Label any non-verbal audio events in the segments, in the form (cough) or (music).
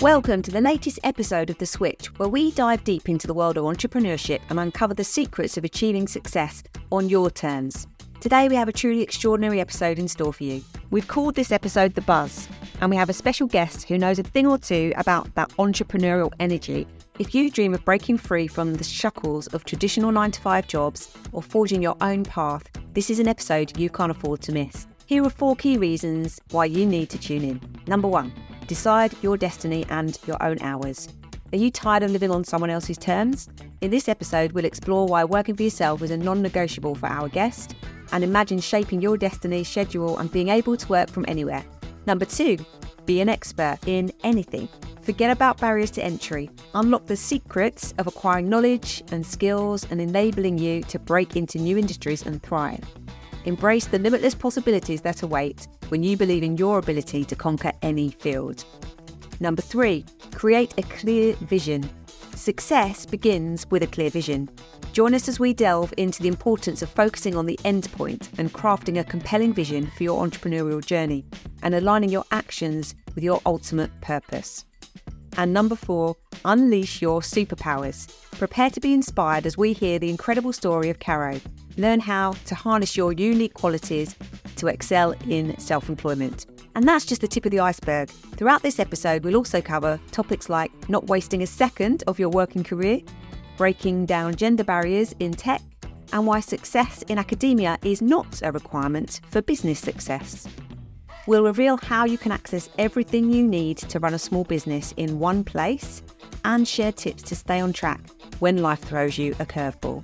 Welcome to the latest episode of The Switch, where we dive deep into the world of entrepreneurship and uncover the secrets of achieving success on your terms. Today, we have a truly extraordinary episode in store for you. We've called this episode The Buzz, and we have a special guest who knows a thing or two about that entrepreneurial energy. If you dream of breaking free from the shackles of traditional 9 to 5 jobs or forging your own path, this is an episode you can't afford to miss. Here are four key reasons why you need to tune in. Number one, Decide your destiny and your own hours. Are you tired of living on someone else's terms? In this episode, we'll explore why working for yourself is a non negotiable for our guest and imagine shaping your destiny, schedule, and being able to work from anywhere. Number two, be an expert in anything. Forget about barriers to entry. Unlock the secrets of acquiring knowledge and skills and enabling you to break into new industries and thrive. Embrace the limitless possibilities that await when you believe in your ability to conquer any field. Number three, create a clear vision. Success begins with a clear vision. Join us as we delve into the importance of focusing on the end point and crafting a compelling vision for your entrepreneurial journey and aligning your actions with your ultimate purpose. And number four, unleash your superpowers. Prepare to be inspired as we hear the incredible story of Caro. Learn how to harness your unique qualities to excel in self employment. And that's just the tip of the iceberg. Throughout this episode, we'll also cover topics like not wasting a second of your working career, breaking down gender barriers in tech, and why success in academia is not a requirement for business success. We'll reveal how you can access everything you need to run a small business in one place and share tips to stay on track when life throws you a curveball.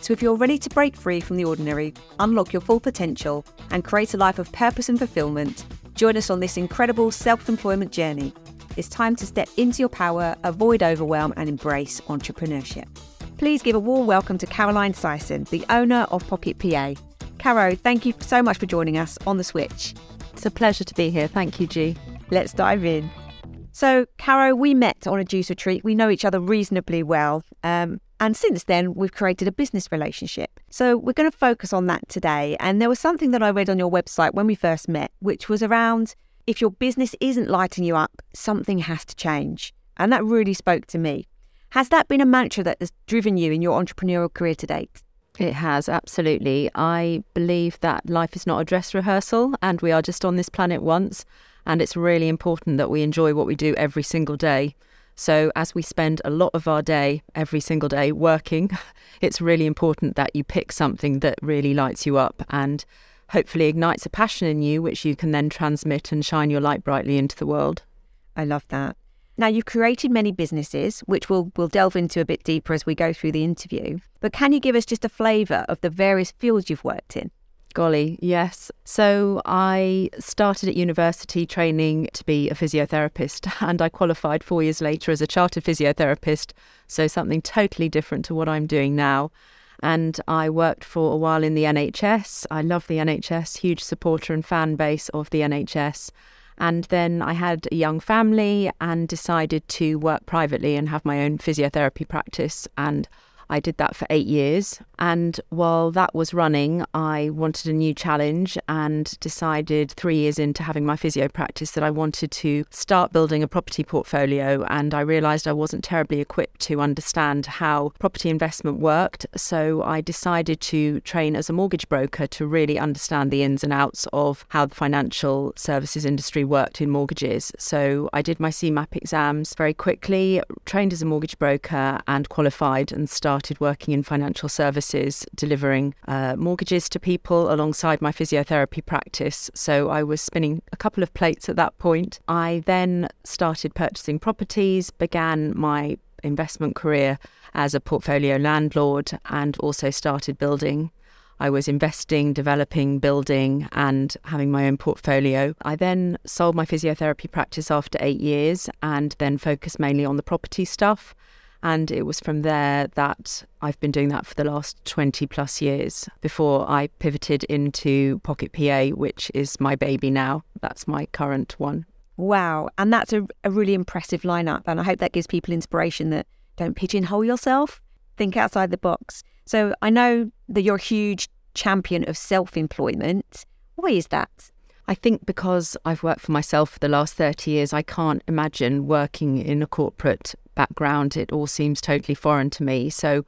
So, if you're ready to break free from the ordinary, unlock your full potential, and create a life of purpose and fulfillment, join us on this incredible self employment journey. It's time to step into your power, avoid overwhelm, and embrace entrepreneurship. Please give a warm welcome to Caroline Syson, the owner of Pocket PA. Caro, thank you so much for joining us on The Switch. It's a pleasure to be here. Thank you, G. Let's dive in. So, Caro, we met on a juice retreat. We know each other reasonably well. Um, and since then, we've created a business relationship. So, we're going to focus on that today. And there was something that I read on your website when we first met, which was around if your business isn't lighting you up, something has to change. And that really spoke to me. Has that been a mantra that has driven you in your entrepreneurial career to date? It has, absolutely. I believe that life is not a dress rehearsal and we are just on this planet once. And it's really important that we enjoy what we do every single day. So, as we spend a lot of our day, every single day, working, (laughs) it's really important that you pick something that really lights you up and hopefully ignites a passion in you, which you can then transmit and shine your light brightly into the world. I love that. Now, you've created many businesses, which we'll, we'll delve into a bit deeper as we go through the interview. But can you give us just a flavour of the various fields you've worked in? Golly, yes. So I started at university training to be a physiotherapist, (laughs) and I qualified four years later as a chartered physiotherapist. So something totally different to what I'm doing now. And I worked for a while in the NHS. I love the NHS, huge supporter and fan base of the NHS. And then I had a young family and decided to work privately and have my own physiotherapy practice. And I did that for eight years. And while that was running, I wanted a new challenge and decided three years into having my physio practice that I wanted to start building a property portfolio. And I realised I wasn't terribly equipped to understand how property investment worked. So I decided to train as a mortgage broker to really understand the ins and outs of how the financial services industry worked in mortgages. So I did my CeMAP exams very quickly, trained as a mortgage broker, and qualified and started working in financial services services delivering uh, mortgages to people alongside my physiotherapy practice. So I was spinning a couple of plates at that point. I then started purchasing properties, began my investment career as a portfolio landlord, and also started building. I was investing, developing, building, and having my own portfolio. I then sold my physiotherapy practice after eight years and then focused mainly on the property stuff. And it was from there that I've been doing that for the last 20 plus years before I pivoted into Pocket PA, which is my baby now. That's my current one. Wow. And that's a, a really impressive lineup. And I hope that gives people inspiration that don't pigeonhole yourself, think outside the box. So I know that you're a huge champion of self employment. Why is that? I think because I've worked for myself for the last 30 years, I can't imagine working in a corporate background. It all seems totally foreign to me. So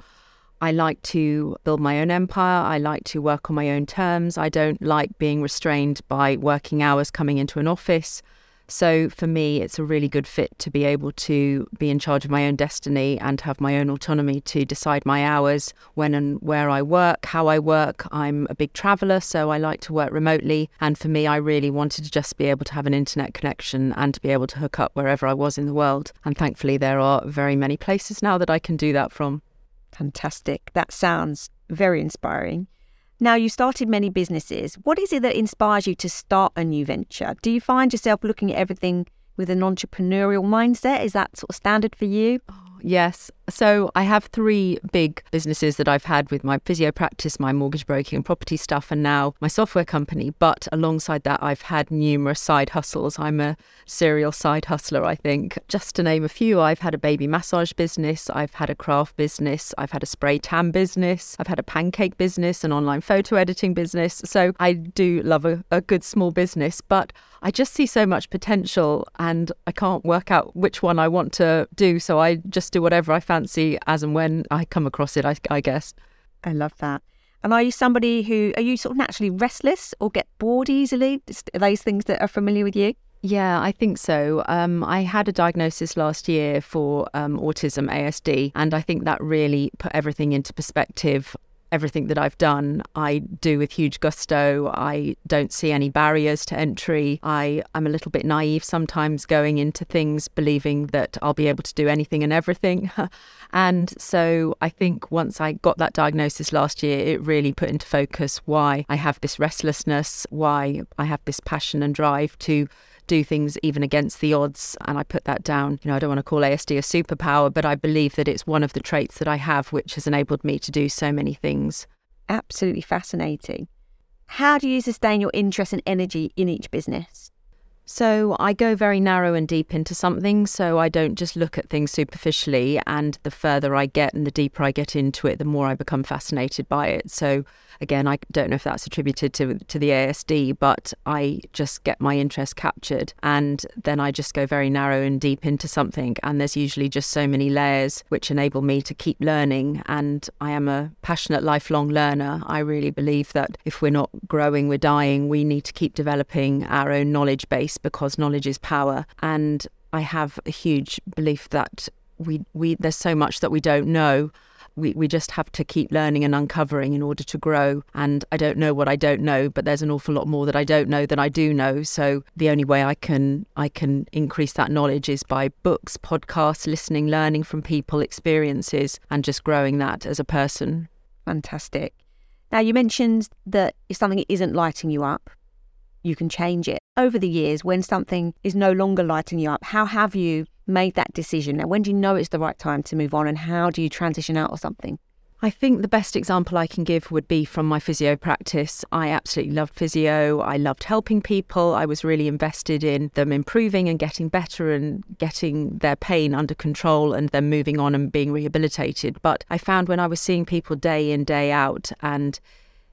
I like to build my own empire. I like to work on my own terms. I don't like being restrained by working hours coming into an office. So for me, it's a really good fit to be able to be in charge of my own destiny and have my own autonomy to decide my hours, when and where I work, how I work. I'm a big traveller, so I like to work remotely. And for me, I really wanted to just be able to have an internet connection and to be able to hook up wherever I was in the world. And thankfully, there are very many places now that I can do that from. Fantastic. That sounds very inspiring. Now, you started many businesses. What is it that inspires you to start a new venture? Do you find yourself looking at everything with an entrepreneurial mindset? Is that sort of standard for you? Oh, Yes. So I have three big businesses that I've had with my physio practice, my mortgage broking and property stuff, and now my software company. But alongside that, I've had numerous side hustles. I'm a serial side hustler, I think. Just to name a few, I've had a baby massage business, I've had a craft business, I've had a spray tan business, I've had a pancake business, an online photo editing business. So I do love a, a good small business, but I just see so much potential and I can't work out which one I want to do. So I just do whatever I fancy as and when I come across it, I, I guess. I love that. And are you somebody who, are you sort of naturally restless or get bored easily? Are those things that are familiar with you? Yeah, I think so. Um, I had a diagnosis last year for um, autism ASD, and I think that really put everything into perspective everything that I've done, I do with huge gusto. I don't see any barriers to entry. I, I'm a little bit naive sometimes going into things believing that I'll be able to do anything and everything. (laughs) and so I think once I got that diagnosis last year, it really put into focus why I have this restlessness, why I have this passion and drive to do things even against the odds. And I put that down. You know, I don't want to call ASD a superpower, but I believe that it's one of the traits that I have which has enabled me to do so many things. Absolutely fascinating. How do you sustain your interest and energy in each business? So I go very narrow and deep into something. So I don't just look at things superficially. And the further I get and the deeper I get into it, the more I become fascinated by it. So again, I don't know if that's attributed to to the ASD, but I just get my interest captured, and then I just go very narrow and deep into something. And there's usually just so many layers which enable me to keep learning. And I am a passionate lifelong learner. I really believe that if we're not growing, we're dying. We need to keep developing our own knowledge base because knowledge is power. And I have a huge belief that we, we there's so much that we don't know. We, we just have to keep learning and uncovering in order to grow. And I don't know what I don't know, but there's an awful lot more that I don't know than I do know. So the only way I can I can increase that knowledge is by books, podcasts, listening, learning from people, experiences, and just growing that as a person. Fantastic. Now you mentioned that if something isn't lighting you up, you can change it. Over the years, when something is no longer lighting you up, how have you made that decision? Now, when do you know it's the right time to move on and how do you transition out of something? I think the best example I can give would be from my physio practice. I absolutely loved physio. I loved helping people. I was really invested in them improving and getting better and getting their pain under control and then moving on and being rehabilitated. But I found when I was seeing people day in, day out, and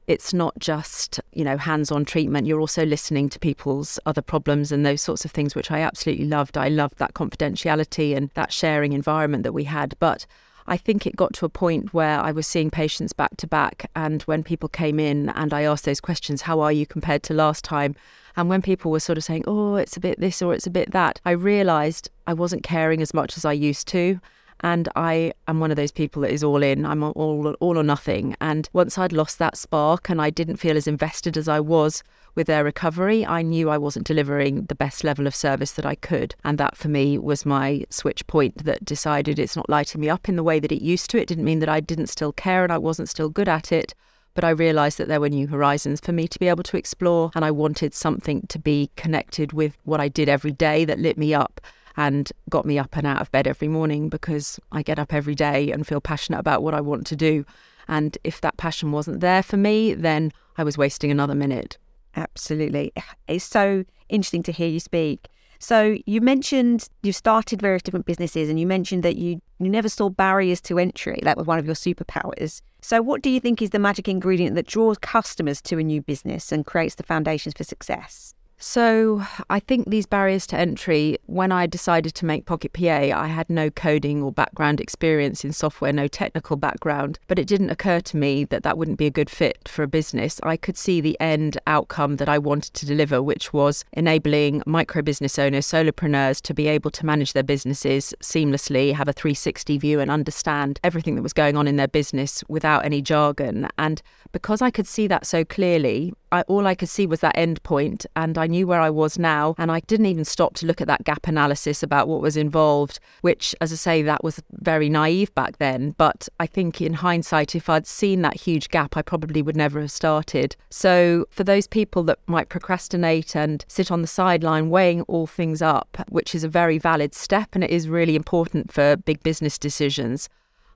it's not just you know hands-on treatment you're also listening to people's other problems and those sorts of things which i absolutely loved i loved that confidentiality and that sharing environment that we had but I think it got to a point where I was seeing patients back to back. And when people came in and I asked those questions, how are you compared to last time? And when people were sort of saying, oh, it's a bit this or it's a bit that, I realized I wasn't caring as much as I used to. And I am one of those people that is all in. I'm all all or nothing. And once I'd lost that spark and I didn't feel as invested as I was with their recovery, I knew I wasn't delivering the best level of service that I could. And that for me was my switch point that decided it's not lighting me up in the way that it used to. It didn't mean that I didn't still care and I wasn't still good at it. But I realised that there were new horizons for me to be able to explore, and I wanted something to be connected with what I did every day that lit me up and got me up and out of bed every morning because I get up every day and feel passionate about what I want to do. And if that passion wasn't there for me, then I was wasting another minute. Absolutely. It's so interesting to hear you speak. So you mentioned you started various different businesses and you mentioned that you, you never saw barriers to entry. That was one of your superpowers. So what do you think is the magic ingredient that draws customers to a new business and creates the foundations for success? So, I think these barriers to entry, when I decided to make Pocket PA, I had no coding or background experience in software, no technical background, but it didn't occur to me that that wouldn't be a good fit for a business. I could see the end outcome that I wanted to deliver, which was enabling micro business owners, solopreneurs to be able to manage their businesses seamlessly, have a 360 view, and understand everything that was going on in their business without any jargon. And because I could see that so clearly, I, all I could see was that end point, and I knew where I was now. And I didn't even stop to look at that gap analysis about what was involved, which, as I say, that was very naive back then. But I think in hindsight, if I'd seen that huge gap, I probably would never have started. So, for those people that might procrastinate and sit on the sideline weighing all things up, which is a very valid step and it is really important for big business decisions,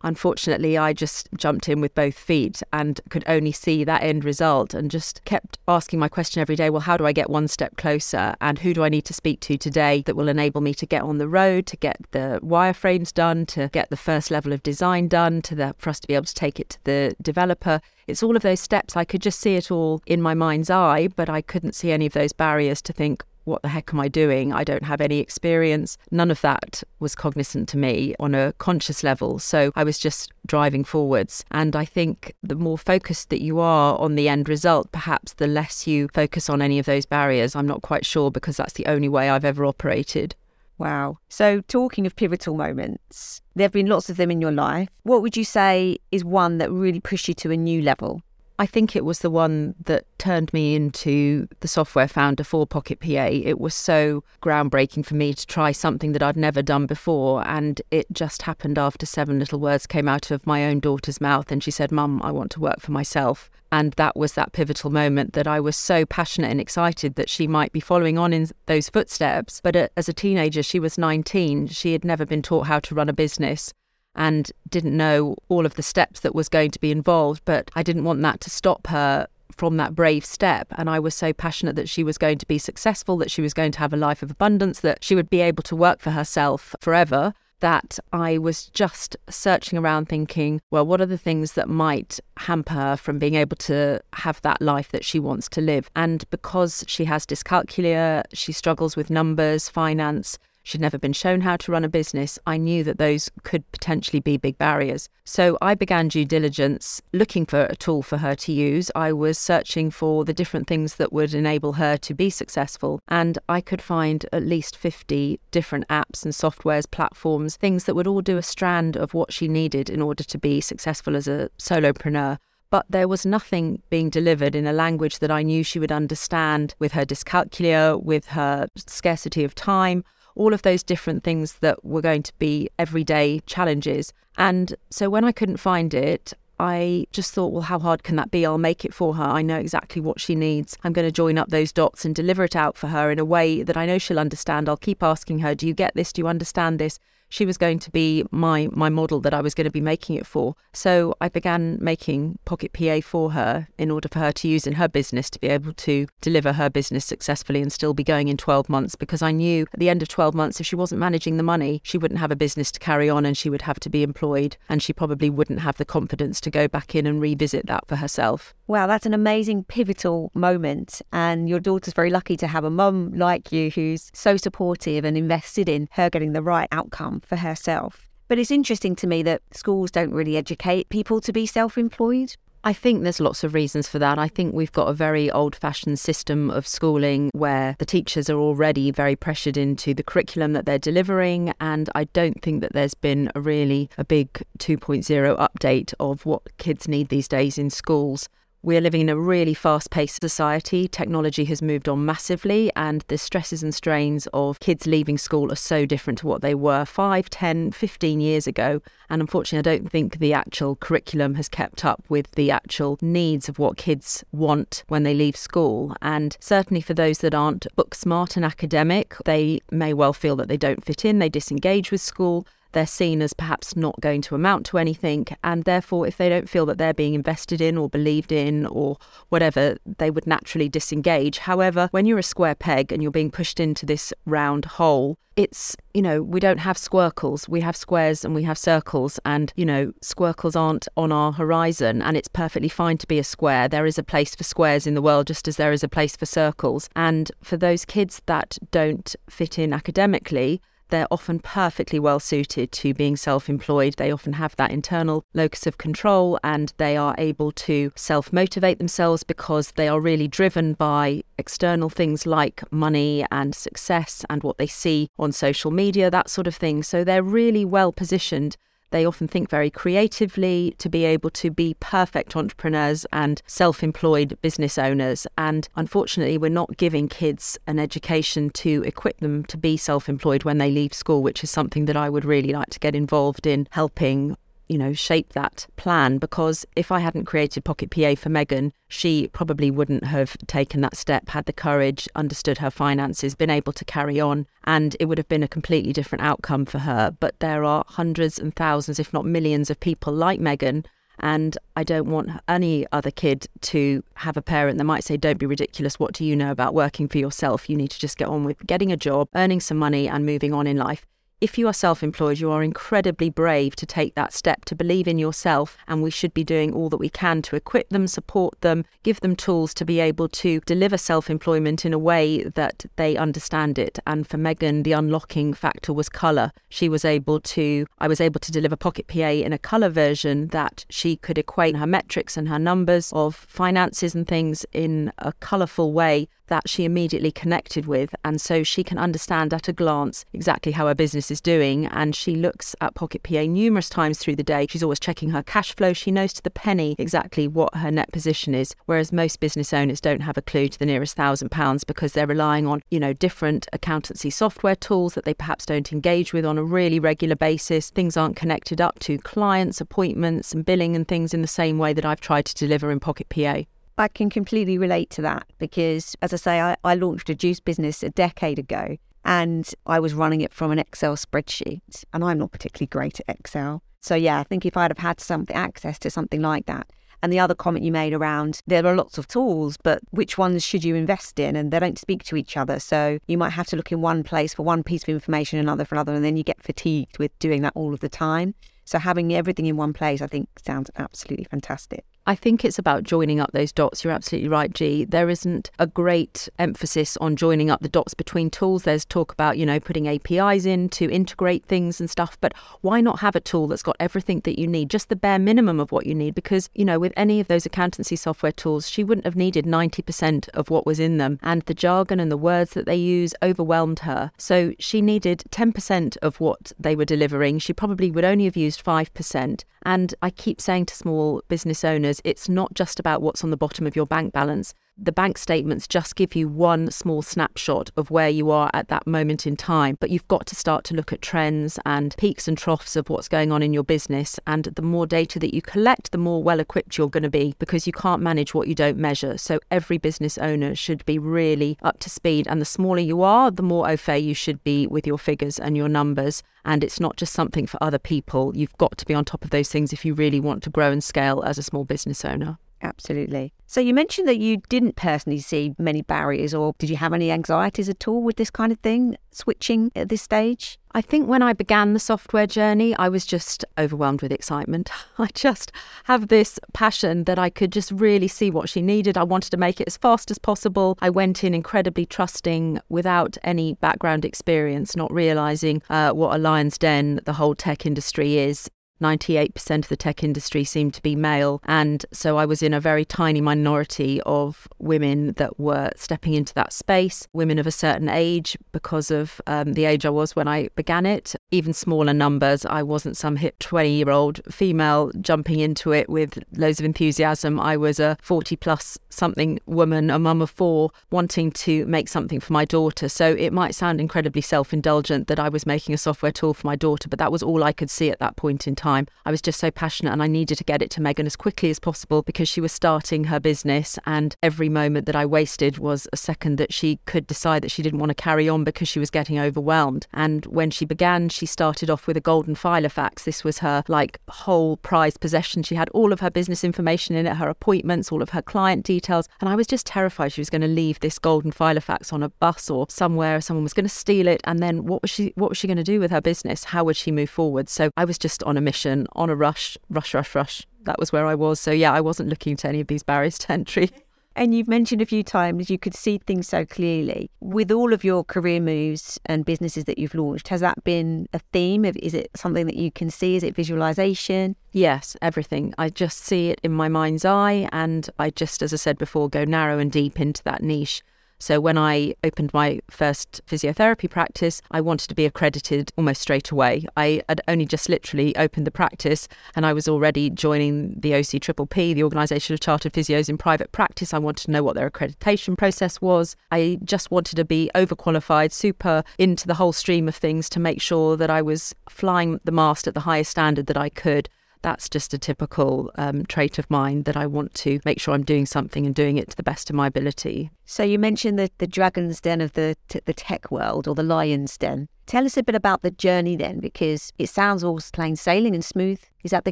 Unfortunately, I just jumped in with both feet and could only see that end result and just kept asking my question every day well, how do I get one step closer? And who do I need to speak to today that will enable me to get on the road, to get the wireframes done, to get the first level of design done, to the, for us to be able to take it to the developer? It's all of those steps. I could just see it all in my mind's eye, but I couldn't see any of those barriers to think, what the heck am I doing? I don't have any experience. None of that was cognizant to me on a conscious level. So I was just driving forwards. And I think the more focused that you are on the end result, perhaps the less you focus on any of those barriers. I'm not quite sure because that's the only way I've ever operated. Wow. So, talking of pivotal moments, there have been lots of them in your life. What would you say is one that really pushed you to a new level? I think it was the one that turned me into the software founder for Pocket PA. It was so groundbreaking for me to try something that I'd never done before. And it just happened after seven little words came out of my own daughter's mouth. And she said, Mum, I want to work for myself. And that was that pivotal moment that I was so passionate and excited that she might be following on in those footsteps. But uh, as a teenager, she was 19. She had never been taught how to run a business and didn't know all of the steps that was going to be involved. But I didn't want that to stop her from that brave step. And I was so passionate that she was going to be successful, that she was going to have a life of abundance, that she would be able to work for herself forever. That I was just searching around thinking, well, what are the things that might hamper her from being able to have that life that she wants to live? And because she has dyscalculia, she struggles with numbers, finance, She'd never been shown how to run a business. I knew that those could potentially be big barriers. So I began due diligence looking for a tool for her to use. I was searching for the different things that would enable her to be successful. And I could find at least 50 different apps and softwares, platforms, things that would all do a strand of what she needed in order to be successful as a solopreneur but there was nothing being delivered in a language that I knew she would understand with her dyscalculia, with her scarcity of time, all of those different things that were going to be everyday challenges. And so when I couldn't find it, I just thought, well, how hard can that be? I'll make it for her. I know exactly what she needs. I'm going to join up those dots and deliver it out for her in a way that I know she'll understand. I'll keep asking her, Do you get this? Do you understand this? She was going to be my my model that I was going to be making it for. So I began making Pocket PA for her in order for her to use in her business to be able to deliver her business successfully and still be going in 12 months because I knew at the end of 12 months if she wasn't managing the money, she wouldn't have a business to carry on and she would have to be employed and she probably wouldn't have the confidence to go back in and revisit that for herself. Wow, that's an amazing pivotal moment. And your daughter's very lucky to have a mum like you who's so supportive and invested in her getting the right outcome for herself. But it's interesting to me that schools don't really educate people to be self employed. I think there's lots of reasons for that. I think we've got a very old fashioned system of schooling where the teachers are already very pressured into the curriculum that they're delivering. And I don't think that there's been a really a big 2.0 update of what kids need these days in schools. We're living in a really fast paced society. Technology has moved on massively, and the stresses and strains of kids leaving school are so different to what they were 5, 10, 15 years ago. And unfortunately, I don't think the actual curriculum has kept up with the actual needs of what kids want when they leave school. And certainly for those that aren't book smart and academic, they may well feel that they don't fit in, they disengage with school they're seen as perhaps not going to amount to anything. And therefore, if they don't feel that they're being invested in or believed in or whatever, they would naturally disengage. However, when you're a square peg and you're being pushed into this round hole, it's, you know, we don't have squircles. We have squares and we have circles. And, you know, squircles aren't on our horizon. And it's perfectly fine to be a square. There is a place for squares in the world, just as there is a place for circles. And for those kids that don't fit in academically, they're often perfectly well suited to being self employed. They often have that internal locus of control and they are able to self motivate themselves because they are really driven by external things like money and success and what they see on social media, that sort of thing. So they're really well positioned they often think very creatively to be able to be perfect entrepreneurs and self employed business owners. And unfortunately, we're not giving kids an education to equip them to be self employed when they leave school, which is something that I would really like to get involved in helping you know, shape that plan because if I hadn't created Pocket PA for Megan, she probably wouldn't have taken that step, had the courage, understood her finances, been able to carry on, and it would have been a completely different outcome for her. But there are hundreds and thousands, if not millions, of people like Megan. And I don't want any other kid to have a parent that might say, Don't be ridiculous. What do you know about working for yourself? You need to just get on with getting a job, earning some money, and moving on in life if you are self employed, you are incredibly brave to take that step, to believe in yourself. And we should be doing all that we can to equip them, support them, give them tools to be able to deliver self employment in a way that they understand it. And for Megan, the unlocking factor was colour. She was able to, I was able to deliver Pocket PA in a colour version that she could equate her metrics and her numbers of finances and things in a colourful way that she immediately connected with. And so she can understand at a glance exactly how her business is doing. And she looks at Pocket PA numerous times through the day. She's always checking her cash flow. She knows to the penny exactly what her net position is. Whereas most business owners don't have a clue to the nearest thousand pounds because they're relying on, you know, different accountancy software tools that they perhaps don't engage with on a really regular basis. Things aren't connected up to clients, appointments, and billing and things in the same way that I've tried to deliver in Pocket PA. I can completely relate to that because, as I say, I, I launched a juice business a decade ago and I was running it from an Excel spreadsheet. And I'm not particularly great at Excel. So, yeah, I think if I'd have had something access to something like that, and the other comment you made around there are lots of tools, but which ones should you invest in? And they don't speak to each other. So you might have to look in one place for one piece of information, another for another, and then you get fatigued with doing that all of the time. So having everything in one place, I think, sounds absolutely fantastic. I think it's about joining up those dots. You're absolutely right, G. There isn't a great emphasis on joining up the dots between tools. There's talk about, you know, putting APIs in to integrate things and stuff, but why not have a tool that's got everything that you need, just the bare minimum of what you need? Because, you know, with any of those accountancy software tools, she wouldn't have needed 90% of what was in them. And the jargon and the words that they use overwhelmed her. So she needed 10% of what they were delivering. She probably would only have used 5%. And I keep saying to small business owners, it's not just about what's on the bottom of your bank balance the bank statements just give you one small snapshot of where you are at that moment in time. But you've got to start to look at trends and peaks and troughs of what's going on in your business. And the more data that you collect, the more well equipped you're going to be because you can't manage what you don't measure. So every business owner should be really up to speed. And the smaller you are, the more au fait you should be with your figures and your numbers. And it's not just something for other people. You've got to be on top of those things if you really want to grow and scale as a small business owner. Absolutely. So you mentioned that you didn't personally see many barriers, or did you have any anxieties at all with this kind of thing, switching at this stage? I think when I began the software journey, I was just overwhelmed with excitement. (laughs) I just have this passion that I could just really see what she needed. I wanted to make it as fast as possible. I went in incredibly trusting without any background experience, not realizing uh, what a lion's den the whole tech industry is. 98% of the tech industry seemed to be male. And so I was in a very tiny minority of women that were stepping into that space, women of a certain age because of um, the age I was when I began it, even smaller numbers. I wasn't some hip 20 year old female jumping into it with loads of enthusiasm. I was a 40 plus something woman, a mum of four, wanting to make something for my daughter. So it might sound incredibly self indulgent that I was making a software tool for my daughter, but that was all I could see at that point in time time. I was just so passionate and I needed to get it to Megan as quickly as possible because she was starting her business. And every moment that I wasted was a second that she could decide that she didn't want to carry on because she was getting overwhelmed. And when she began, she started off with a golden Filofax. This was her like whole prized possession. She had all of her business information in it, her appointments, all of her client details. And I was just terrified she was going to leave this golden Filofax on a bus or somewhere. Someone was going to steal it. And then what was she, what was she going to do with her business? How would she move forward? So I was just on a mission, on a rush, rush, rush, rush. That was where I was. So yeah, I wasn't looking to any of these barriers to entry. (laughs) And you've mentioned a few times you could see things so clearly. With all of your career moves and businesses that you've launched, has that been a theme? Is it something that you can see? Is it visualization? Yes, everything. I just see it in my mind's eye, and I just, as I said before, go narrow and deep into that niche. So when I opened my first physiotherapy practice, I wanted to be accredited almost straight away. I had only just literally opened the practice and I was already joining the OC Triple P, the Organisation of Chartered Physios in Private Practice. I wanted to know what their accreditation process was. I just wanted to be overqualified, super into the whole stream of things to make sure that I was flying the mast at the highest standard that I could that's just a typical um, trait of mine that I want to make sure I'm doing something and doing it to the best of my ability. So you mentioned the, the dragon's den of the, t- the tech world or the lion's den. Tell us a bit about the journey then, because it sounds all plain sailing and smooth. Is that the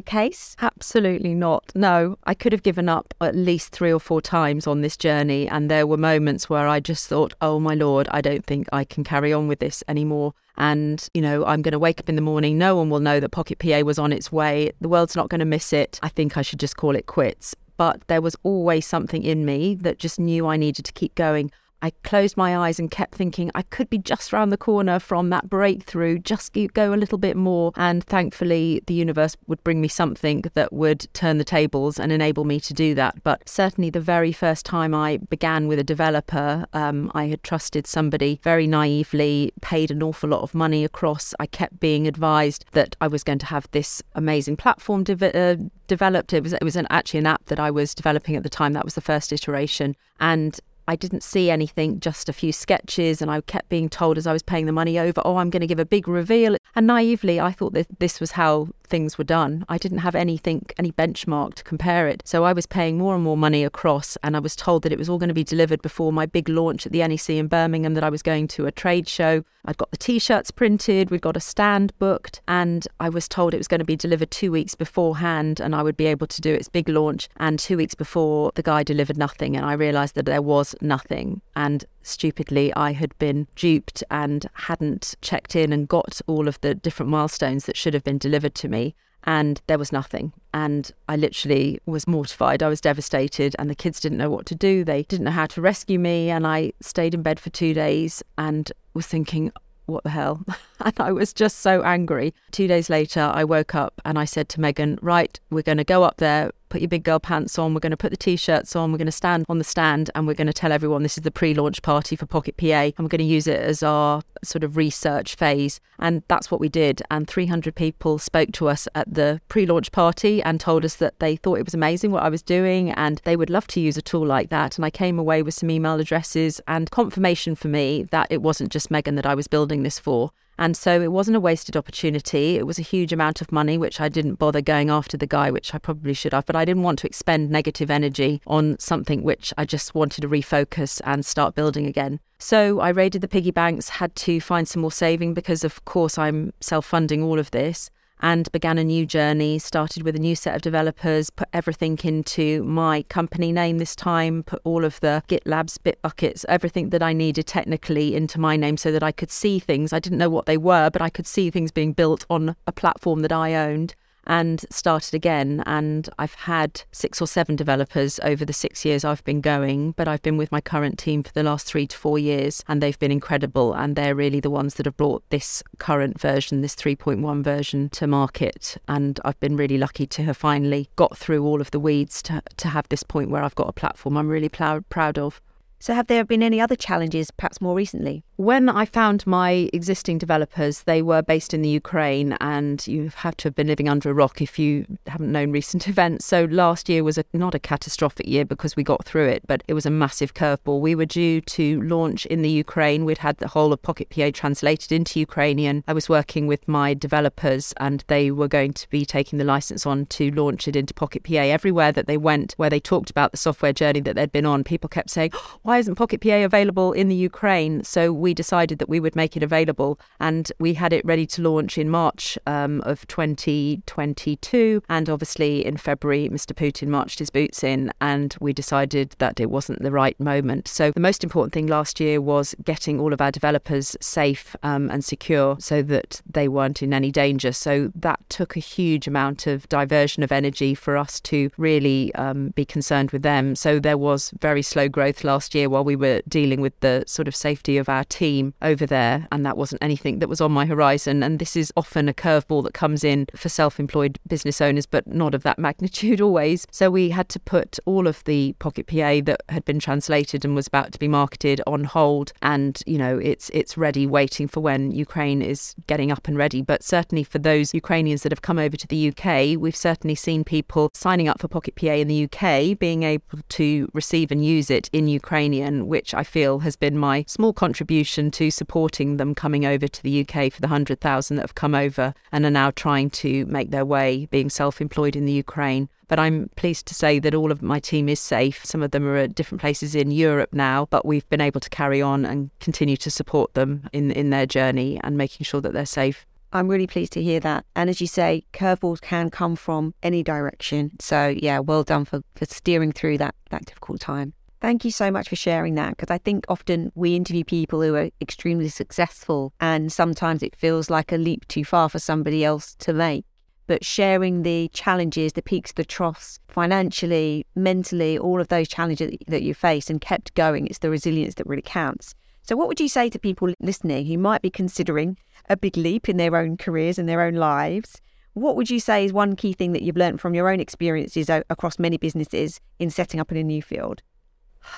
case? Absolutely not. No, I could have given up at least three or four times on this journey. And there were moments where I just thought, oh my Lord, I don't think I can carry on with this anymore. And, you know, I'm going to wake up in the morning. No one will know that Pocket PA was on its way. The world's not going to miss it. I think I should just call it quits. But there was always something in me that just knew I needed to keep going. I closed my eyes and kept thinking I could be just round the corner from that breakthrough, just go a little bit more. And thankfully, the universe would bring me something that would turn the tables and enable me to do that. But certainly, the very first time I began with a developer, um, I had trusted somebody very naively, paid an awful lot of money across. I kept being advised that I was going to have this amazing platform de- uh, developed. It was it was an, actually an app that I was developing at the time. That was the first iteration, and I didn't see anything, just a few sketches, and I kept being told as I was paying the money over, oh, I'm going to give a big reveal. And naively, I thought that this was how things were done. I didn't have anything, any benchmark to compare it. So I was paying more and more money across, and I was told that it was all going to be delivered before my big launch at the NEC in Birmingham, that I was going to a trade show. I'd got the t shirts printed, we'd got a stand booked, and I was told it was going to be delivered two weeks beforehand, and I would be able to do its big launch. And two weeks before, the guy delivered nothing, and I realised that there was nothing. And stupidly, I had been duped and hadn't checked in and got all of the different milestones that should have been delivered to me. And there was nothing. And I literally was mortified. I was devastated. And the kids didn't know what to do. They didn't know how to rescue me. And I stayed in bed for two days and was thinking, what the hell? (laughs) (laughs) and I was just so angry. Two days later, I woke up and I said to Megan, right, we're going to go up there put your big girl pants on. We're going to put the t shirts on. We're going to stand on the stand and we're going to tell everyone this is the pre launch party for Pocket PA. And we're going to use it as our sort of research phase. And that's what we did. And 300 people spoke to us at the pre launch party and told us that they thought it was amazing what I was doing and they would love to use a tool like that. And I came away with some email addresses and confirmation for me that it wasn't just Megan that I was building this for. And so it wasn't a wasted opportunity. It was a huge amount of money, which I didn't bother going after the guy, which I probably should have. But I didn't want to expend negative energy on something which I just wanted to refocus and start building again. So I raided the piggy banks, had to find some more saving because, of course, I'm self funding all of this and began a new journey. Started with a new set of developers, put everything into my company name this time, put all of the GitLabs, Bitbuckets, everything that I needed technically into my name so that I could see things. I didn't know what they were, but I could see things being built on a platform that I owned and started again. And I've had six or seven developers over the six years I've been going, but I've been with my current team for the last three to four years, and they've been incredible. And they're really the ones that have brought this current version, this 3.1 version, to market. And I've been really lucky to have finally got through all of the weeds to, to have this point where I've got a platform I'm really proud, proud of. So, have there been any other challenges, perhaps more recently? When I found my existing developers, they were based in the Ukraine, and you have to have been living under a rock if you haven't known recent (laughs) events. So last year was a, not a catastrophic year because we got through it, but it was a massive curveball. We were due to launch in the Ukraine. We'd had the whole of Pocket PA translated into Ukrainian. I was working with my developers, and they were going to be taking the license on to launch it into Pocket PA. Everywhere that they went, where they talked about the software journey that they'd been on, people kept saying, (gasps) "Why isn't Pocket PA available in the Ukraine?" So we we decided that we would make it available, and we had it ready to launch in March um, of 2022. And obviously, in February, Mr. Putin marched his boots in, and we decided that it wasn't the right moment. So, the most important thing last year was getting all of our developers safe um, and secure so that they weren't in any danger. So, that took a huge amount of diversion of energy for us to really um, be concerned with them. So, there was very slow growth last year while we were dealing with the sort of safety of our team over there, and that wasn't anything that was on my horizon. And this is often a curveball that comes in for self employed business owners, but not of that (laughs) magnitude always. So we had to put all of the Pocket PA that had been translated and was about to be marketed on hold. And, you know, it's, it's ready, waiting for when Ukraine is getting up and ready. But certainly for those Ukrainians that have come over to the UK, we've certainly seen people signing up for Pocket PA in the UK, being able to receive and use it in Ukrainian, which I feel has been my small contribution to supporting them coming over to the UK for the 100,000 that have come over and are now trying to make their way being self employed in the Ukraine. But I'm pleased to say that all of my team is safe. Some of them are at different places in Europe now, but we've been able to carry on and continue to support them in, in their journey and making sure that they're safe. I'm really pleased to hear that. And as you say, curveballs can come from any direction. So yeah, well done for, for steering through that, that difficult time. Thank you so much for sharing that because I think often we interview people who are extremely successful and sometimes it feels like a leap too far for somebody else to make. But sharing the challenges, the peaks, the troughs, financially, mentally, all of those challenges that you face and kept going, it's the resilience that really counts. So, what would you say to people listening who might be considering a big leap in their own careers and their own lives? What would you say is one key thing that you've learned from your own experiences uh, across many businesses in setting up in a new field?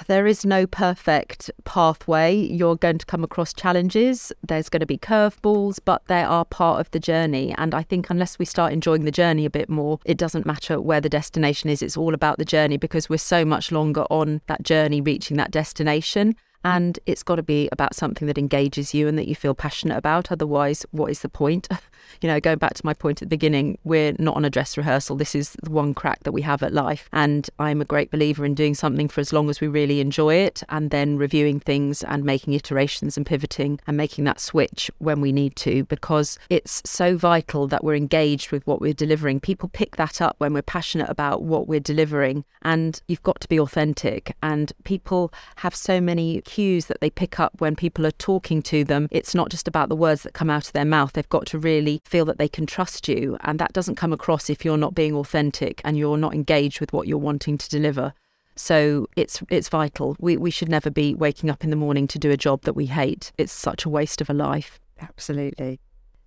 There is no perfect pathway. You're going to come across challenges. There's going to be curveballs, but they are part of the journey. And I think unless we start enjoying the journey a bit more, it doesn't matter where the destination is. It's all about the journey because we're so much longer on that journey reaching that destination. And it's got to be about something that engages you and that you feel passionate about. Otherwise, what is the point? (laughs) you know, going back to my point at the beginning, we're not on a dress rehearsal. This is the one crack that we have at life. And I'm a great believer in doing something for as long as we really enjoy it and then reviewing things and making iterations and pivoting and making that switch when we need to because it's so vital that we're engaged with what we're delivering. People pick that up when we're passionate about what we're delivering and you've got to be authentic. And people have so many cues that they pick up when people are talking to them. It's not just about the words that come out of their mouth. They've got to really feel that they can trust you. And that doesn't come across if you're not being authentic and you're not engaged with what you're wanting to deliver. So it's it's vital. We we should never be waking up in the morning to do a job that we hate. It's such a waste of a life. Absolutely.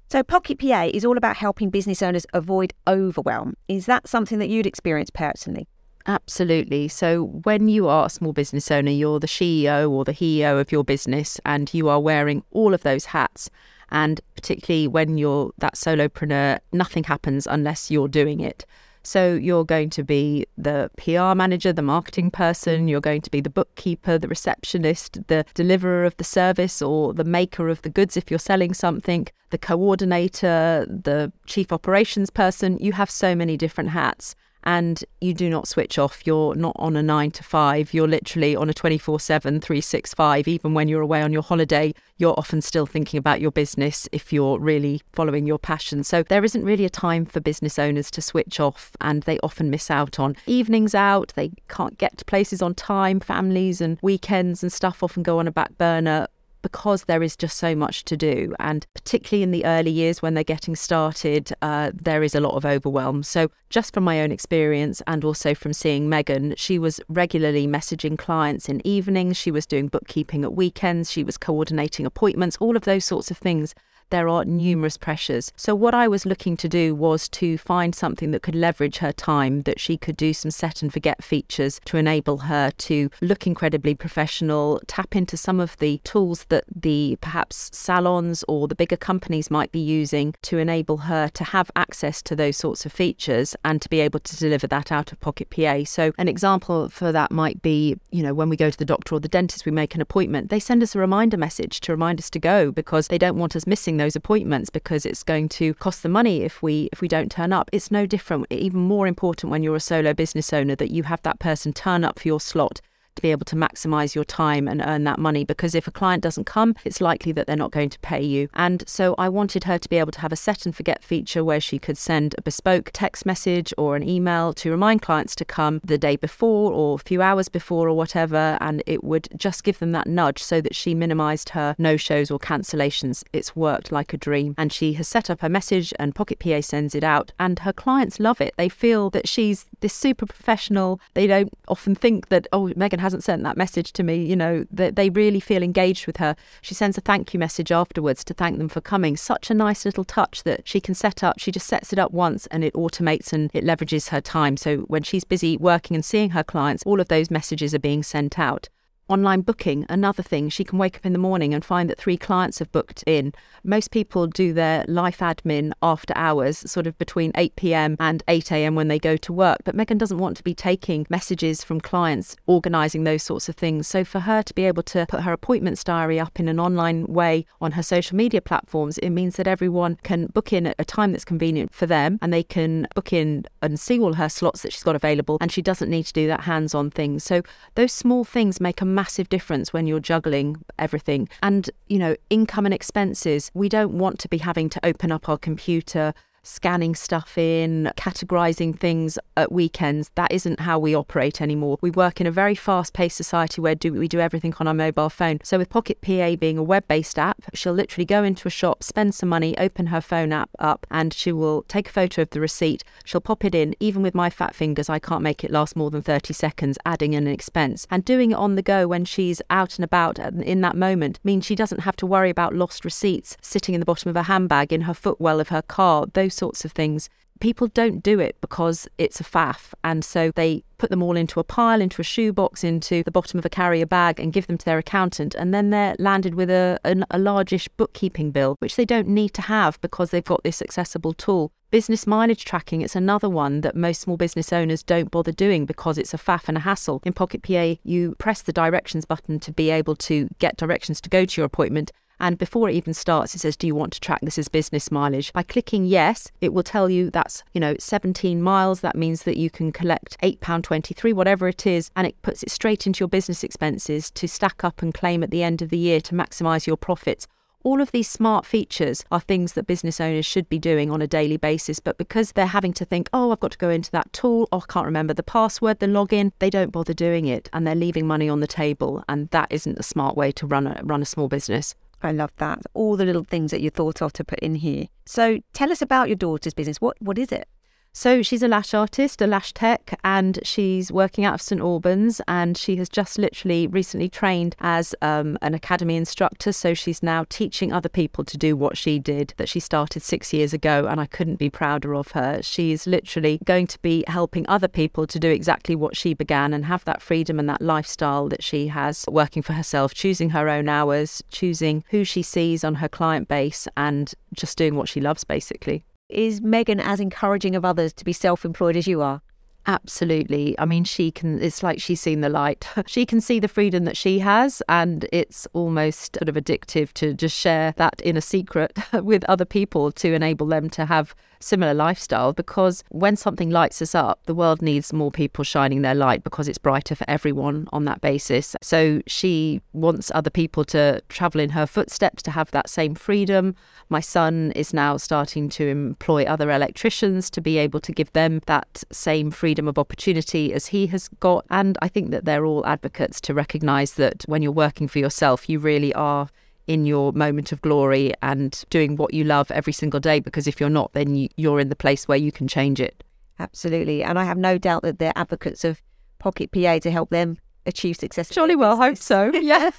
So Pocket PA is all about helping business owners avoid overwhelm. Is that something that you'd experience personally? Absolutely. So, when you are a small business owner, you're the CEO or the HEO of your business, and you are wearing all of those hats. And particularly when you're that solopreneur, nothing happens unless you're doing it. So you're going to be the PR manager, the marketing person, you're going to be the bookkeeper, the receptionist, the deliverer of the service, or the maker of the goods if you're selling something, the coordinator, the chief operations person. You have so many different hats and you do not switch off. You're not on a nine to five. You're literally on a 24 7, 365. Even when you're away on your holiday, you're often still thinking about your business if you're really following your passion. So there isn't really a time for business owners to switch off, and they often miss out on evenings out. They can't get to places on time. Families and weekends and stuff often go on a back burner because there is just so much to do. And particularly in the early years when they're getting started, uh, there is a lot of overwhelm. So, just from my own experience and also from seeing Megan, she was regularly messaging clients in evenings, she was doing bookkeeping at weekends, she was coordinating appointments, all of those sorts of things there are numerous pressures. So, what I was looking to do was to find something that could leverage her time, that she could do some set and forget features to enable her to look incredibly professional, tap into some of the tools that the perhaps salons or the bigger companies might be using to enable her to have access to those sorts of features and to be able to deliver that out of Pocket PA. So, an example for that might be, you know, when we go to the doctor or the dentist, we make an appointment, they send us a reminder message to remind us to go because they don't want us missing those appointments because it's going to cost the money if we if we don't turn up. It's no different, even more important when you're a solo business owner that you have that person turn up for your slot to be able to maximize your time and earn that money because if a client doesn't come, it's likely that they're not going to pay you. And so I wanted her to be able to have a set and forget feature where she could send a bespoke text message or an email to remind clients to come the day before or a few hours before or whatever. And it would just give them that nudge so that she minimized her no shows or cancellations. It's worked like a dream. And she has set up her message and Pocket PA sends it out. And her clients love it. They feel that she's this super professional. They don't often think that, oh, Megan hasn't sent that message to me. You know, that they really feel engaged with her. She sends a thank you message afterwards to thank them for coming. Such a nice little touch that she can set up. She just sets it up once and it automates and it leverages her time. So when she's busy working and seeing her clients, all of those messages are being sent out. Online booking, another thing. She can wake up in the morning and find that three clients have booked in. Most people do their life admin after hours, sort of between 8 pm and 8 am when they go to work. But Megan doesn't want to be taking messages from clients, organising those sorts of things. So for her to be able to put her appointments diary up in an online way on her social media platforms, it means that everyone can book in at a time that's convenient for them and they can book in and see all her slots that she's got available. And she doesn't need to do that hands on thing. So those small things make a massive difference when you're juggling everything. And, you know, income and expenses, we don't want to be having to open up our computer scanning stuff in, categorizing things at weekends. That isn't how we operate anymore. We work in a very fast paced society where do, we do everything on our mobile phone. So, with Pocket PA being a web based app, she'll literally go into a shop, spend some money, open her phone app up, and she will take a photo of the receipt. She'll pop it in. Even with my fat fingers, I can't make it last more than 30 seconds, adding in an expense. And doing it on the go when she's out and about in that moment means she doesn't have to worry about lost receipts sitting in the bottom of her handbag, in her footwell of her car. Those those sorts of things. People don't do it because it's a faff. And so they put them all into a pile, into a shoebox, into the bottom of a carrier bag and give them to their accountant. And then they're landed with a, a, a largish bookkeeping bill, which they don't need to have because they've got this accessible tool. Business mileage tracking, it's another one that most small business owners don't bother doing because it's a faff and a hassle. In Pocket PA, you press the directions button to be able to get directions to go to your appointment. And before it even starts, it says, Do you want to track this as business mileage? By clicking yes, it will tell you that's, you know, 17 miles. That means that you can collect £8.23, whatever it is, and it puts it straight into your business expenses to stack up and claim at the end of the year to maximise your profits. All of these smart features are things that business owners should be doing on a daily basis, but because they're having to think, oh, I've got to go into that tool, oh, I can't remember the password, the login, they don't bother doing it and they're leaving money on the table. And that isn't a smart way to run a, run a small business. I love that. All the little things that you thought of to put in here. So tell us about your daughter's business. What what is it? So she's a lash artist, a lash tech, and she's working out of St Albans. And she has just literally recently trained as um, an academy instructor. So she's now teaching other people to do what she did that she started six years ago. And I couldn't be prouder of her. She's literally going to be helping other people to do exactly what she began and have that freedom and that lifestyle that she has working for herself, choosing her own hours, choosing who she sees on her client base, and just doing what she loves, basically. Is Megan as encouraging of others to be self employed as you are? Absolutely. I mean, she can, it's like she's seen the light. (laughs) she can see the freedom that she has, and it's almost sort of addictive to just share that in a secret (laughs) with other people to enable them to have similar lifestyle because when something lights us up, the world needs more people shining their light because it's brighter for everyone on that basis. So she wants other people to travel in her footsteps to have that same freedom. My son is now starting to employ other electricians to be able to give them that same freedom freedom of opportunity as he has got. And I think that they're all advocates to recognize that when you're working for yourself, you really are in your moment of glory and doing what you love every single day. Because if you're not, then you're in the place where you can change it. Absolutely. And I have no doubt that they're advocates of Pocket PA to help them achieve success. Surely well, hope so. (laughs) yes.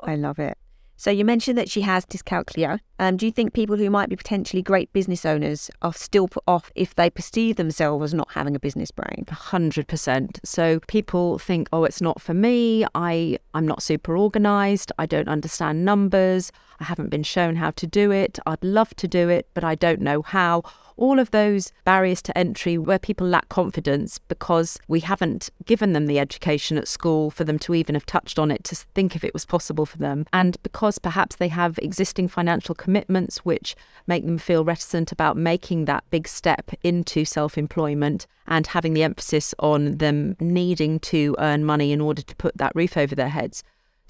I love it. So you mentioned that she has dyscalculia. Um, do you think people who might be potentially great business owners are still put off if they perceive themselves as not having a business brain? 100%. So people think, oh, it's not for me. I, I'm not super organized. I don't understand numbers. I haven't been shown how to do it. I'd love to do it, but I don't know how all of those barriers to entry where people lack confidence because we haven't given them the education at school for them to even have touched on it to think if it was possible for them. And because perhaps they have existing financial commitments which make them feel reticent about making that big step into self employment and having the emphasis on them needing to earn money in order to put that roof over their heads.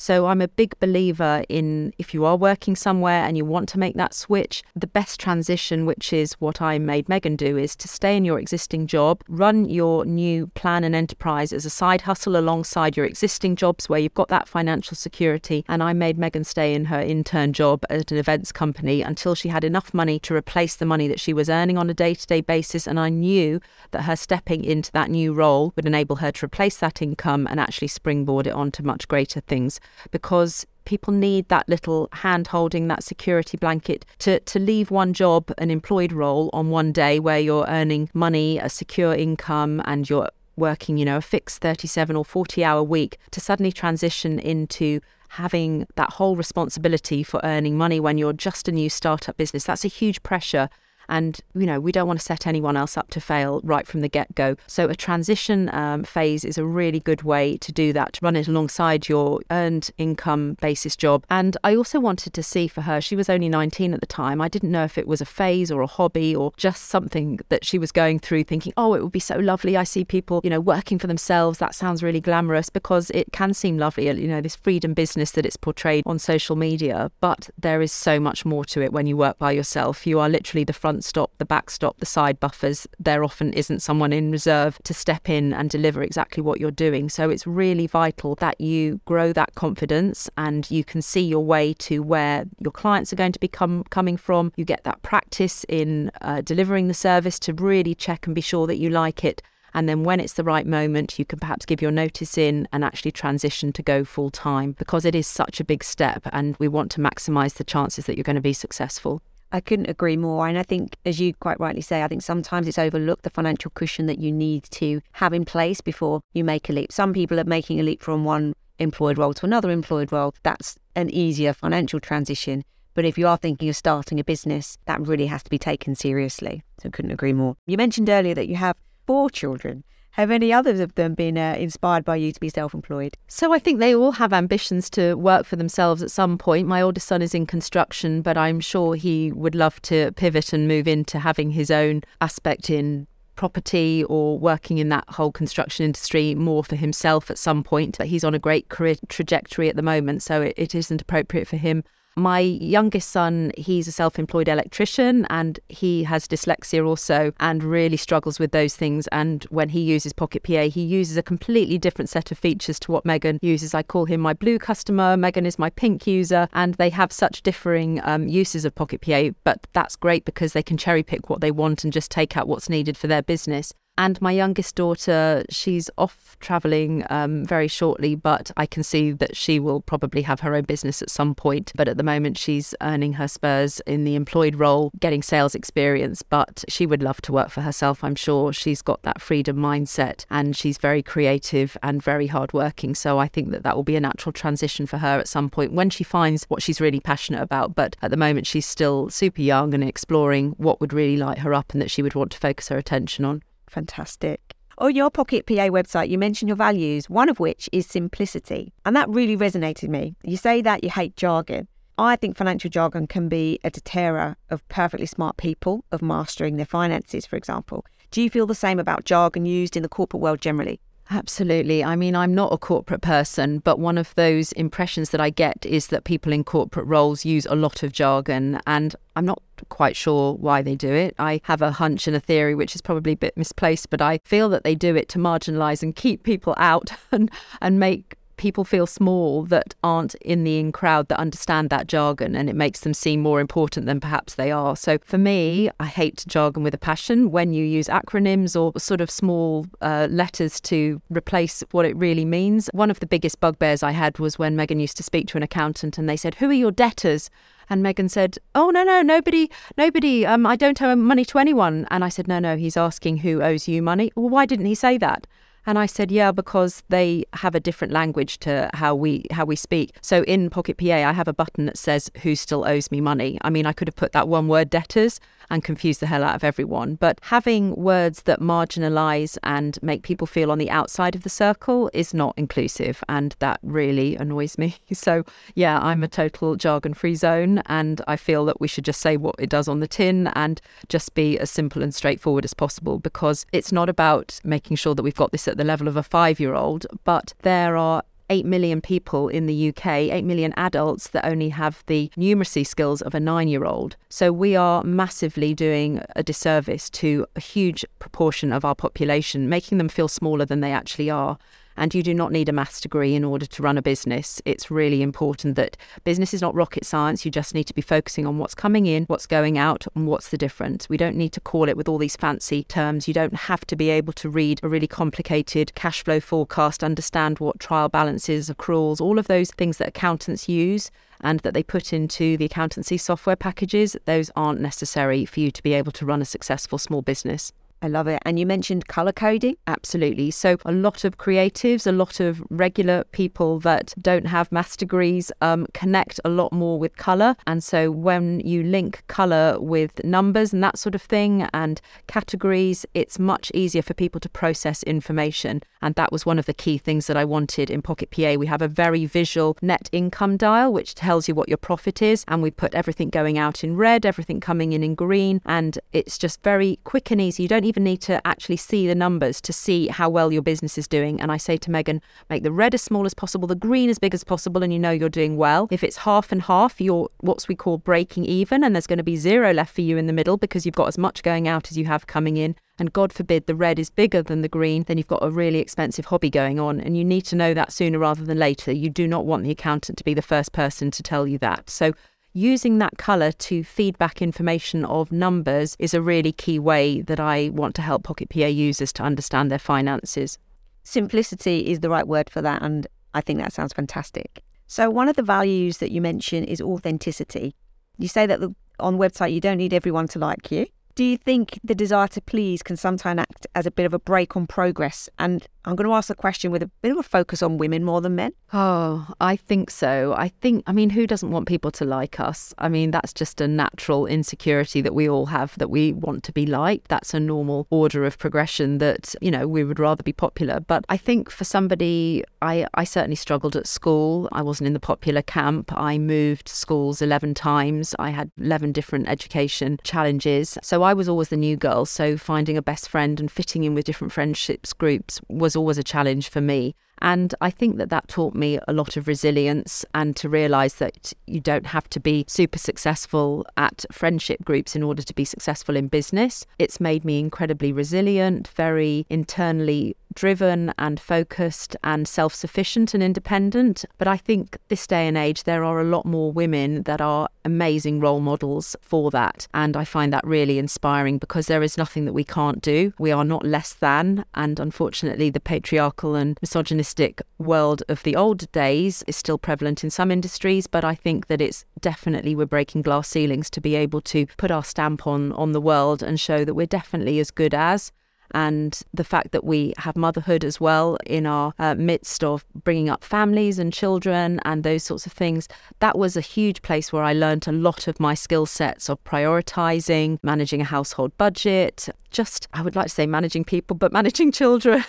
So I'm a big believer in if you are working somewhere and you want to make that switch, the best transition, which is what I made Megan do, is to stay in your existing job, run your new plan and enterprise as a side hustle alongside your existing jobs where you've got that financial security. And I made Megan stay in her intern job at an events company until she had enough money to replace the money that she was earning on a day to day basis. And I knew that her stepping into that new role would enable her to replace that income and actually springboard it onto much greater things because people need that little hand holding, that security blanket to, to leave one job, an employed role on one day where you're earning money, a secure income, and you're working, you know, a fixed 37 or 40 hour week to suddenly transition into having that whole responsibility for earning money when you're just a new startup business. That's a huge pressure and, you know, we don't want to set anyone else up to fail right from the get go. So a transition um, phase is a really good way to do that, to run it alongside your earned income basis job. And I also wanted to see for her, she was only 19 at the time. I didn't know if it was a phase or a hobby or just something that she was going through thinking, oh, it would be so lovely. I see people, you know, working for themselves. That sounds really glamorous because it can seem lovely, you know, this freedom business that it's portrayed on social media. But there is so much more to it when you work by yourself. You are literally the front stop, the backstop, the side buffers. There often isn't someone in reserve to step in and deliver exactly what you're doing. So it's really vital that you grow that confidence and you can see your way to where your clients are going to be come, coming from. You get that practice in uh, delivering the service to really check and be sure that you like it. And then when it's the right moment, you can perhaps give your notice in and actually transition to go full time because it is such a big step and we want to maximize the chances that you're going to be successful. I couldn't agree more. And I think, as you quite rightly say, I think sometimes it's overlooked the financial cushion that you need to have in place before you make a leap. Some people are making a leap from one employed role to another employed role. That's an easier financial transition. But if you are thinking of starting a business, that really has to be taken seriously. So couldn't agree more. You mentioned earlier that you have four children. Have any others of them been uh, inspired by you to be self employed? So I think they all have ambitions to work for themselves at some point. My oldest son is in construction, but I'm sure he would love to pivot and move into having his own aspect in property or working in that whole construction industry more for himself at some point. But he's on a great career trajectory at the moment, so it, it isn't appropriate for him. My youngest son, he's a self employed electrician and he has dyslexia also and really struggles with those things. And when he uses Pocket PA, he uses a completely different set of features to what Megan uses. I call him my blue customer, Megan is my pink user, and they have such differing um, uses of Pocket PA. But that's great because they can cherry pick what they want and just take out what's needed for their business. And my youngest daughter, she's off traveling um, very shortly, but I can see that she will probably have her own business at some point. But at the moment, she's earning her spurs in the employed role, getting sales experience. But she would love to work for herself, I'm sure. She's got that freedom mindset and she's very creative and very hardworking. So I think that that will be a natural transition for her at some point when she finds what she's really passionate about. But at the moment, she's still super young and exploring what would really light her up and that she would want to focus her attention on. Fantastic. On your Pocket PA website, you mention your values, one of which is simplicity. And that really resonated me. You say that you hate jargon. I think financial jargon can be a deterrent of perfectly smart people of mastering their finances, for example. Do you feel the same about jargon used in the corporate world generally? Absolutely. I mean, I'm not a corporate person, but one of those impressions that I get is that people in corporate roles use a lot of jargon, and I'm not quite sure why they do it. I have a hunch and a theory, which is probably a bit misplaced, but I feel that they do it to marginalize and keep people out (laughs) and, and make people feel small that aren't in the in crowd that understand that jargon and it makes them seem more important than perhaps they are. So for me, I hate jargon with a passion when you use acronyms or sort of small uh, letters to replace what it really means. One of the biggest bugbears I had was when Megan used to speak to an accountant and they said, Who are your debtors? And Megan said, "Oh no, no, nobody, nobody. Um, I don't owe money to anyone." And I said, "No, no. He's asking who owes you money. Well, why didn't he say that?" And I said, yeah, because they have a different language to how we how we speak. So in Pocket PA, I have a button that says who still owes me money. I mean, I could have put that one word debtors and confuse the hell out of everyone. But having words that marginalize and make people feel on the outside of the circle is not inclusive. And that really annoys me. (laughs) So, yeah, I'm a total jargon free zone. And I feel that we should just say what it does on the tin and just be as simple and straightforward as possible because it's not about making sure that we've got this at the level of a five year old, but there are 8 million people in the UK, 8 million adults that only have the numeracy skills of a nine year old. So we are massively doing a disservice to a huge proportion of our population, making them feel smaller than they actually are and you do not need a maths degree in order to run a business. It's really important that business is not rocket science. You just need to be focusing on what's coming in, what's going out, and what's the difference. We don't need to call it with all these fancy terms. You don't have to be able to read a really complicated cash flow forecast, understand what trial balances, accruals, all of those things that accountants use and that they put into the accountancy software packages, those aren't necessary for you to be able to run a successful small business. I love it. And you mentioned color coding. Absolutely. So, a lot of creatives, a lot of regular people that don't have maths degrees um, connect a lot more with color. And so, when you link color with numbers and that sort of thing and categories, it's much easier for people to process information. And that was one of the key things that I wanted in Pocket PA. We have a very visual net income dial, which tells you what your profit is. And we put everything going out in red, everything coming in in green. And it's just very quick and easy. You don't even need to actually see the numbers to see how well your business is doing. And I say to Megan, make the red as small as possible, the green as big as possible, and you know you're doing well. If it's half and half, you're what's we call breaking even, and there's going to be zero left for you in the middle because you've got as much going out as you have coming in. And God forbid the red is bigger than the green, then you've got a really expensive hobby going on. And you need to know that sooner rather than later. You do not want the accountant to be the first person to tell you that. So using that colour to feed back information of numbers is a really key way that I want to help Pocket PA users to understand their finances. Simplicity is the right word for that, and I think that sounds fantastic. So, one of the values that you mention is authenticity. You say that the, on the website you don't need everyone to like you. Do you think the desire to please can sometimes act as a bit of a brake on progress? And I'm going to ask the question with a bit of a focus on women more than men. Oh, I think so. I think, I mean, who doesn't want people to like us? I mean, that's just a natural insecurity that we all have that we want to be liked. That's a normal order of progression that, you know, we would rather be popular. But I think for somebody, I, I certainly struggled at school. I wasn't in the popular camp. I moved schools 11 times. I had 11 different education challenges. So I was always the new girl. So finding a best friend and fitting in with different friendships groups was always a challenge for me. And I think that that taught me a lot of resilience and to realize that you don't have to be super successful at friendship groups in order to be successful in business. It's made me incredibly resilient, very internally driven and focused and self sufficient and independent. But I think this day and age, there are a lot more women that are amazing role models for that. And I find that really inspiring because there is nothing that we can't do. We are not less than. And unfortunately, the patriarchal and misogynistic world of the old days is still prevalent in some industries. But I think that it's definitely we're breaking glass ceilings to be able to put our stamp on, on the world and show that we're definitely as good as and the fact that we have motherhood as well in our uh, midst of bringing up families and children and those sorts of things. That was a huge place where I learned a lot of my skill sets of prioritizing, managing a household budget, just, I would like to say managing people, but managing (laughs) children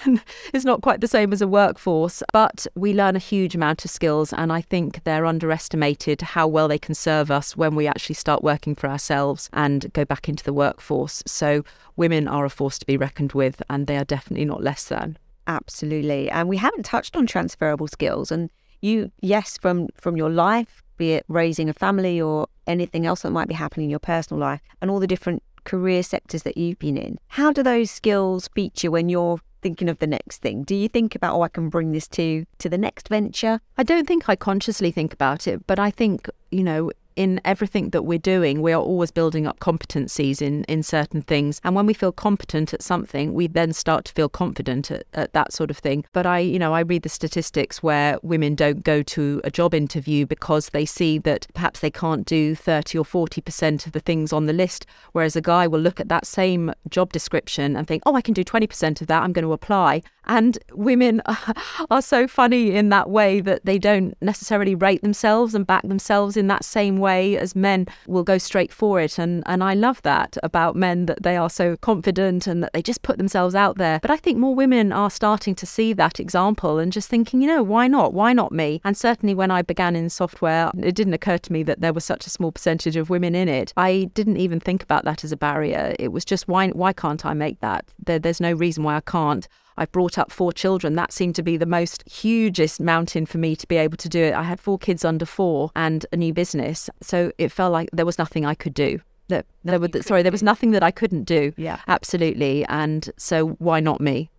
is not quite the same as a workforce. But we learn a huge amount of skills, and I think they're underestimated how well they can serve us when we actually start working for ourselves and go back into the workforce. So women are a force to be reckoned with, and they are definitely not less than. Absolutely. And we haven't touched on transferable skills. And you, yes, from from your life, be it raising a family or anything else that might be happening in your personal life, and all the different career sectors that you've been in. How do those skills feature when you're thinking of the next thing? Do you think about, oh, I can bring this to to the next venture? I don't think I consciously think about it, but I think, you know, in everything that we're doing, we are always building up competencies in, in certain things. And when we feel competent at something, we then start to feel confident at, at that sort of thing. But I, you know, I read the statistics where women don't go to a job interview because they see that perhaps they can't do 30 or 40% of the things on the list. Whereas a guy will look at that same job description and think, oh, I can do 20% of that. I'm going to apply. And women (laughs) are so funny in that way that they don't necessarily rate themselves and back themselves in that same way as men will go straight for it. And, and I love that about men that they are so confident and that they just put themselves out there. But I think more women are starting to see that example and just thinking, you know, why not? Why not me? And certainly when I began in software, it didn't occur to me that there was such a small percentage of women in it. I didn't even think about that as a barrier. It was just, why, why can't I make that? There, there's no reason why I can't. I brought up four children. That seemed to be the most hugest mountain for me to be able to do it. I had four kids under four and a new business. So it felt like there was nothing I could do. That there was, sorry, there was nothing that I couldn't do. Yeah. Absolutely. And so why not me?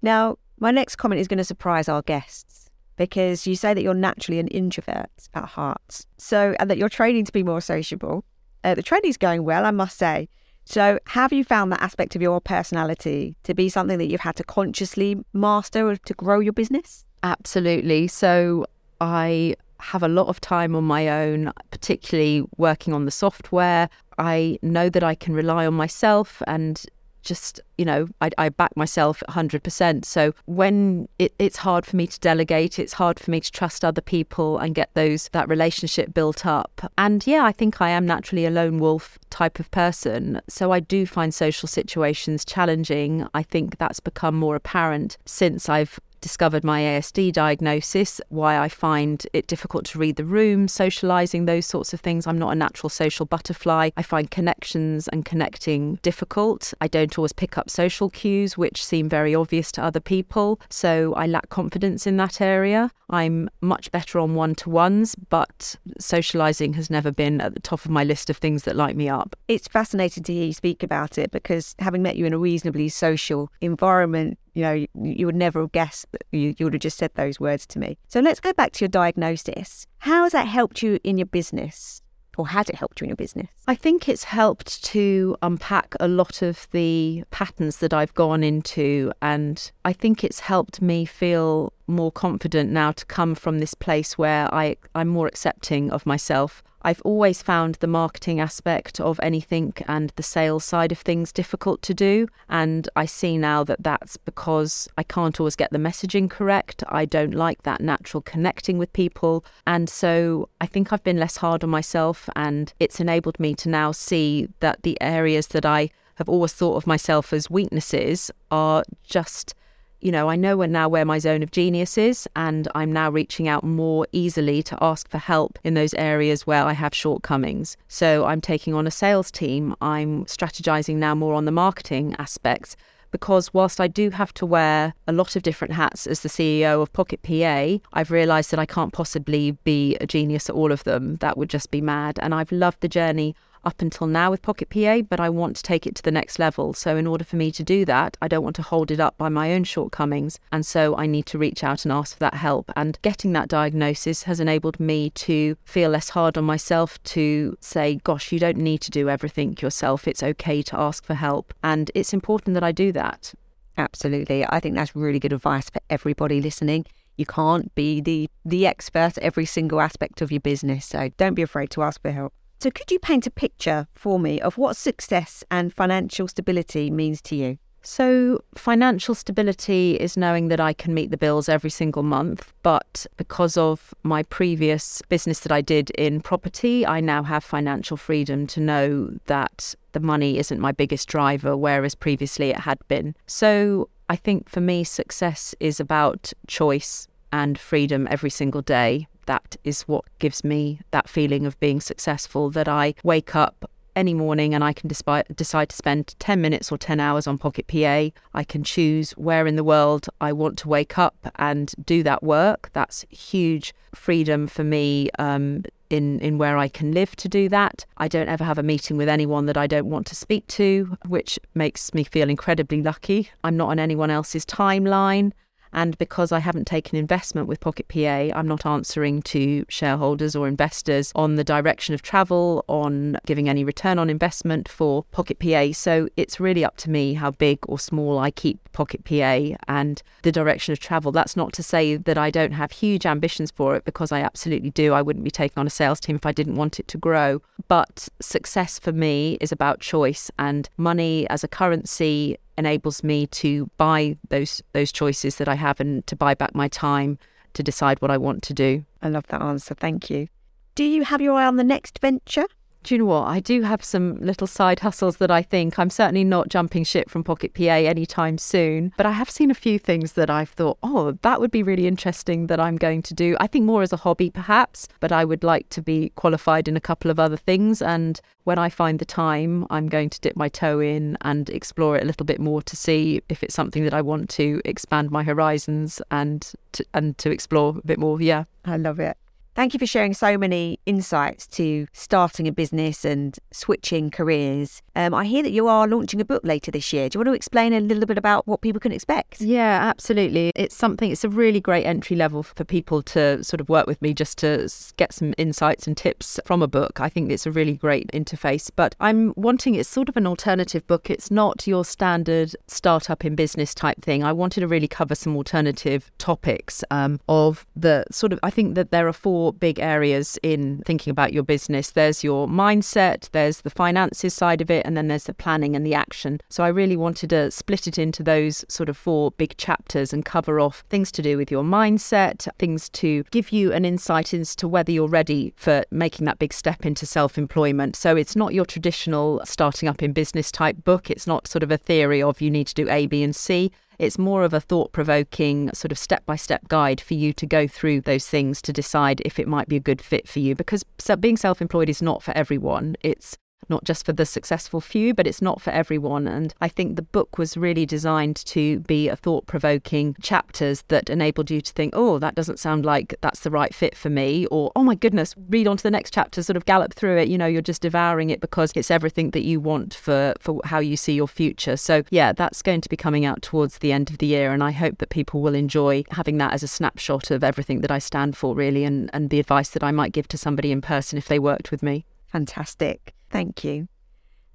Now, my next comment is going to surprise our guests because you say that you're naturally an introvert at heart. So, and that you're training to be more sociable. Uh, the training's going well, I must say. So, have you found that aspect of your personality to be something that you've had to consciously master to grow your business? Absolutely. So, I have a lot of time on my own, particularly working on the software. I know that I can rely on myself and just you know I, I back myself 100% so when it, it's hard for me to delegate it's hard for me to trust other people and get those that relationship built up. And yeah i think i am naturally a lone wolf type of person. So i do find social situations challenging. I think that's become more apparent since i've discovered my ASD diagnosis, why I find it difficult to read the room, socializing, those sorts of things. I'm not a natural social butterfly. I find connections and connecting difficult. I don't always pick up social cues, which seem very obvious to other people. So I lack confidence in that area. I'm much better on one to ones, but socializing has never been at the top of my list of things that light me up. It's fascinating to hear you speak about it because having met you in a reasonably social environment, you know, you, you would never have guessed that you, you would have just said those words to me. So let's go back to your diagnosis. How has that helped you in your business? or has it helped you in your business? I think it's helped to unpack a lot of the patterns that I've gone into. And I think it's helped me feel more confident now to come from this place where I, I'm more accepting of myself. I've always found the marketing aspect of anything and the sales side of things difficult to do. And I see now that that's because I can't always get the messaging correct. I don't like that natural connecting with people. And so I think I've been less hard on myself, and it's enabled me to now see that the areas that I have always thought of myself as weaknesses are just you know, I know now where my zone of genius is, and I'm now reaching out more easily to ask for help in those areas where I have shortcomings. So I'm taking on a sales team. I'm strategizing now more on the marketing aspects because whilst I do have to wear a lot of different hats as the CEO of Pocket PA, I've realized that I can't possibly be a genius at all of them. That would just be mad. And I've loved the journey up until now with Pocket PA, but I want to take it to the next level. So, in order for me to do that, I don't want to hold it up by my own shortcomings. And so, I need to reach out and ask for that help. And getting that diagnosis has enabled me to feel less hard on myself to say, gosh, you don't need to do everything yourself. It's okay to ask for help. And it's important that I do that. Absolutely. I think that's really good advice for everybody listening. You can't be the, the expert at every single aspect of your business. So don't be afraid to ask for help. So, could you paint a picture for me of what success and financial stability means to you? So, financial stability is knowing that I can meet the bills every single month. But because of my previous business that I did in property, I now have financial freedom to know that the money isn't my biggest driver, whereas previously it had been. So, I think for me, success is about choice and freedom every single day that is what gives me that feeling of being successful that I wake up any morning and I can decide to spend 10 minutes or 10 hours on Pocket PA. I can choose where in the world I want to wake up and do that work. That's huge freedom for me um, in, in where I can live to do that. I don't ever have a meeting with anyone that I don't want to speak to, which makes me feel incredibly lucky. I'm not on anyone else's timeline. And because I haven't taken investment with Pocket PA, I'm not answering to shareholders or investors on the direction of travel, on giving any return on investment for Pocket PA. So it's really up to me how big or small I keep Pocket PA and the direction of travel. That's not to say that I don't have huge ambitions for it because I absolutely do. I wouldn't be taking on a sales team if I didn't want it to grow. But success for me is about choice and money as a currency enables me to buy those those choices that I have and to buy back my time to decide what I want to do. I love that answer. Thank you. Do you have your eye on the next venture? Do you know what? I do have some little side hustles that I think I'm certainly not jumping ship from Pocket PA anytime soon. But I have seen a few things that I've thought, oh, that would be really interesting that I'm going to do. I think more as a hobby, perhaps, but I would like to be qualified in a couple of other things. And when I find the time, I'm going to dip my toe in and explore it a little bit more to see if it's something that I want to expand my horizons and to, and to explore a bit more. Yeah. I love it. Thank you for sharing so many insights to starting a business and switching careers. Um, I hear that you are launching a book later this year. Do you want to explain a little bit about what people can expect? Yeah, absolutely. It's something, it's a really great entry level for people to sort of work with me just to get some insights and tips from a book. I think it's a really great interface, but I'm wanting it's sort of an alternative book. It's not your standard startup in business type thing. I wanted to really cover some alternative topics um, of the sort of, I think that there are four big areas in thinking about your business. There's your mindset, there's the finances side of it, and then there's the planning and the action. So I really wanted to split it into those sort of four big chapters and cover off things to do with your mindset, things to give you an insight as to whether you're ready for making that big step into self employment. So it's not your traditional starting up in business type book. It's not sort of a theory of you need to do A, B, and C. It's more of a thought provoking sort of step by step guide for you to go through those things to decide if it might be a good fit for you. Because being self employed is not for everyone. It's not just for the successful few, but it's not for everyone. And I think the book was really designed to be a thought provoking chapters that enabled you to think, oh, that doesn't sound like that's the right fit for me. Or, oh my goodness, read on to the next chapter, sort of gallop through it. You know, you're just devouring it because it's everything that you want for, for how you see your future. So, yeah, that's going to be coming out towards the end of the year. And I hope that people will enjoy having that as a snapshot of everything that I stand for, really, and, and the advice that I might give to somebody in person if they worked with me. Fantastic. Thank you.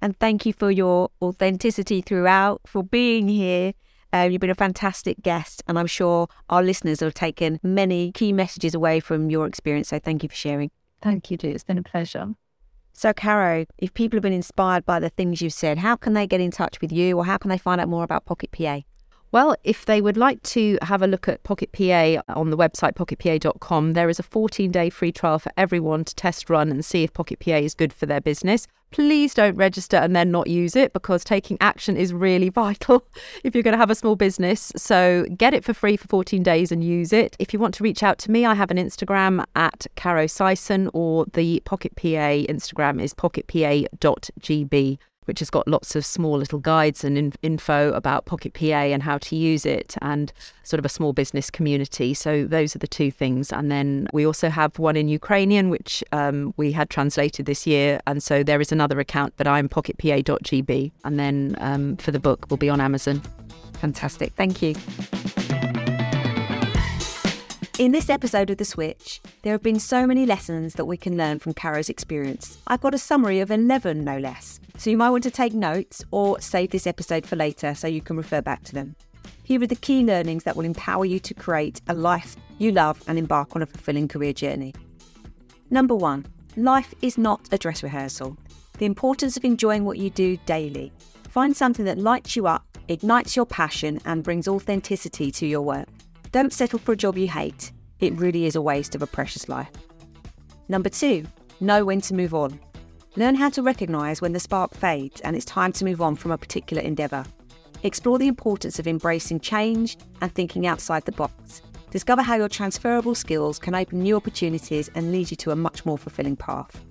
And thank you for your authenticity throughout, for being here. Uh, you've been a fantastic guest, and I'm sure our listeners have taken many key messages away from your experience. So thank you for sharing. Thank you, Dee. It's been a pleasure. So, Caro, if people have been inspired by the things you've said, how can they get in touch with you or how can they find out more about Pocket PA? Well, if they would like to have a look at Pocket PA on the website pocketpa.com, there is a 14 day free trial for everyone to test run and see if Pocket PA is good for their business. Please don't register and then not use it because taking action is really (laughs) vital if you're going to have a small business. So get it for free for 14 days and use it. If you want to reach out to me, I have an Instagram at Caro Syson or the Pocket PA Instagram is pocketpa.gb which has got lots of small little guides and in- info about Pocket PA and how to use it and sort of a small business community. So those are the two things. And then we also have one in Ukrainian, which um, we had translated this year. And so there is another account, but I'm pocketpa.gb. And then um, for the book, we'll be on Amazon. Fantastic. Thank you. In this episode of The Switch, there have been so many lessons that we can learn from Caro's experience. I've got a summary of 11, no less. So you might want to take notes or save this episode for later so you can refer back to them. Here are the key learnings that will empower you to create a life you love and embark on a fulfilling career journey. Number one, life is not a dress rehearsal. The importance of enjoying what you do daily. Find something that lights you up, ignites your passion, and brings authenticity to your work. Don't settle for a job you hate. It really is a waste of a precious life. Number two, know when to move on. Learn how to recognise when the spark fades and it's time to move on from a particular endeavour. Explore the importance of embracing change and thinking outside the box. Discover how your transferable skills can open new opportunities and lead you to a much more fulfilling path.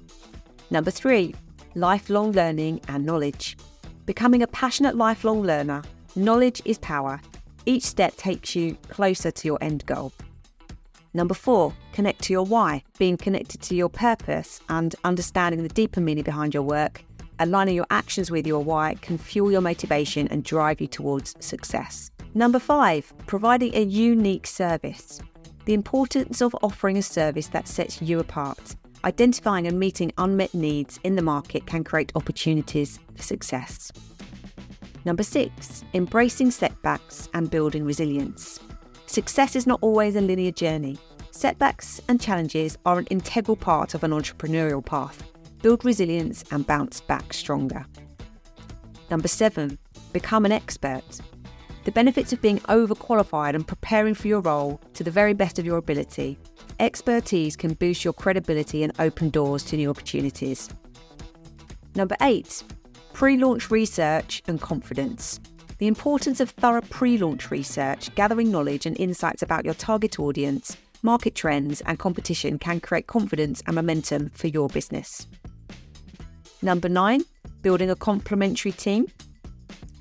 Number three, lifelong learning and knowledge. Becoming a passionate lifelong learner, knowledge is power each step takes you closer to your end goal. Number four, connect to your why. Being connected to your purpose and understanding the deeper meaning behind your work, aligning your actions with your why can fuel your motivation and drive you towards success. Number five, providing a unique service. The importance of offering a service that sets you apart. Identifying and meeting unmet needs in the market can create opportunities for success. Number six, embracing setbacks and building resilience. Success is not always a linear journey. Setbacks and challenges are an integral part of an entrepreneurial path. Build resilience and bounce back stronger. Number seven, become an expert. The benefits of being overqualified and preparing for your role to the very best of your ability. Expertise can boost your credibility and open doors to new opportunities. Number eight, pre launch research and confidence. The importance of thorough pre launch research, gathering knowledge and insights about your target audience, market trends, and competition can create confidence and momentum for your business. Number nine, building a complementary team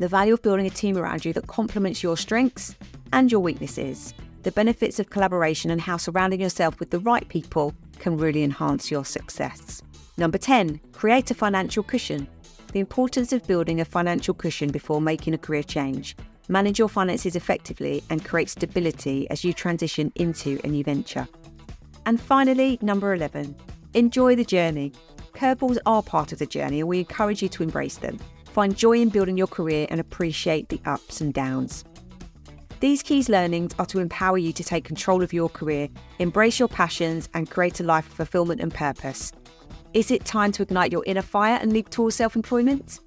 the value of building a team around you that complements your strengths and your weaknesses, the benefits of collaboration, and how surrounding yourself with the right people can really enhance your success. Number 10, create a financial cushion. The importance of building a financial cushion before making a career change. Manage your finances effectively and create stability as you transition into a new venture. And finally, number 11, enjoy the journey. Curveballs are part of the journey and we encourage you to embrace them. Find joy in building your career and appreciate the ups and downs. These keys learnings are to empower you to take control of your career, embrace your passions, and create a life of fulfillment and purpose. Is it time to ignite your inner fire and leap towards self employment?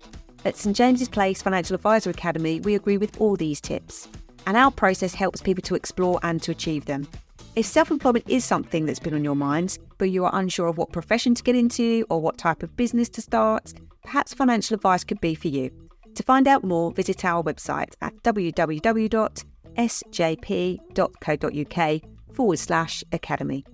At St James's Place Financial Adviser Academy, we agree with all these tips, and our process helps people to explore and to achieve them. If self employment is something that's been on your minds, but you are unsure of what profession to get into or what type of business to start, perhaps financial advice could be for you. To find out more, visit our website at www.sjp.co.uk forward slash academy.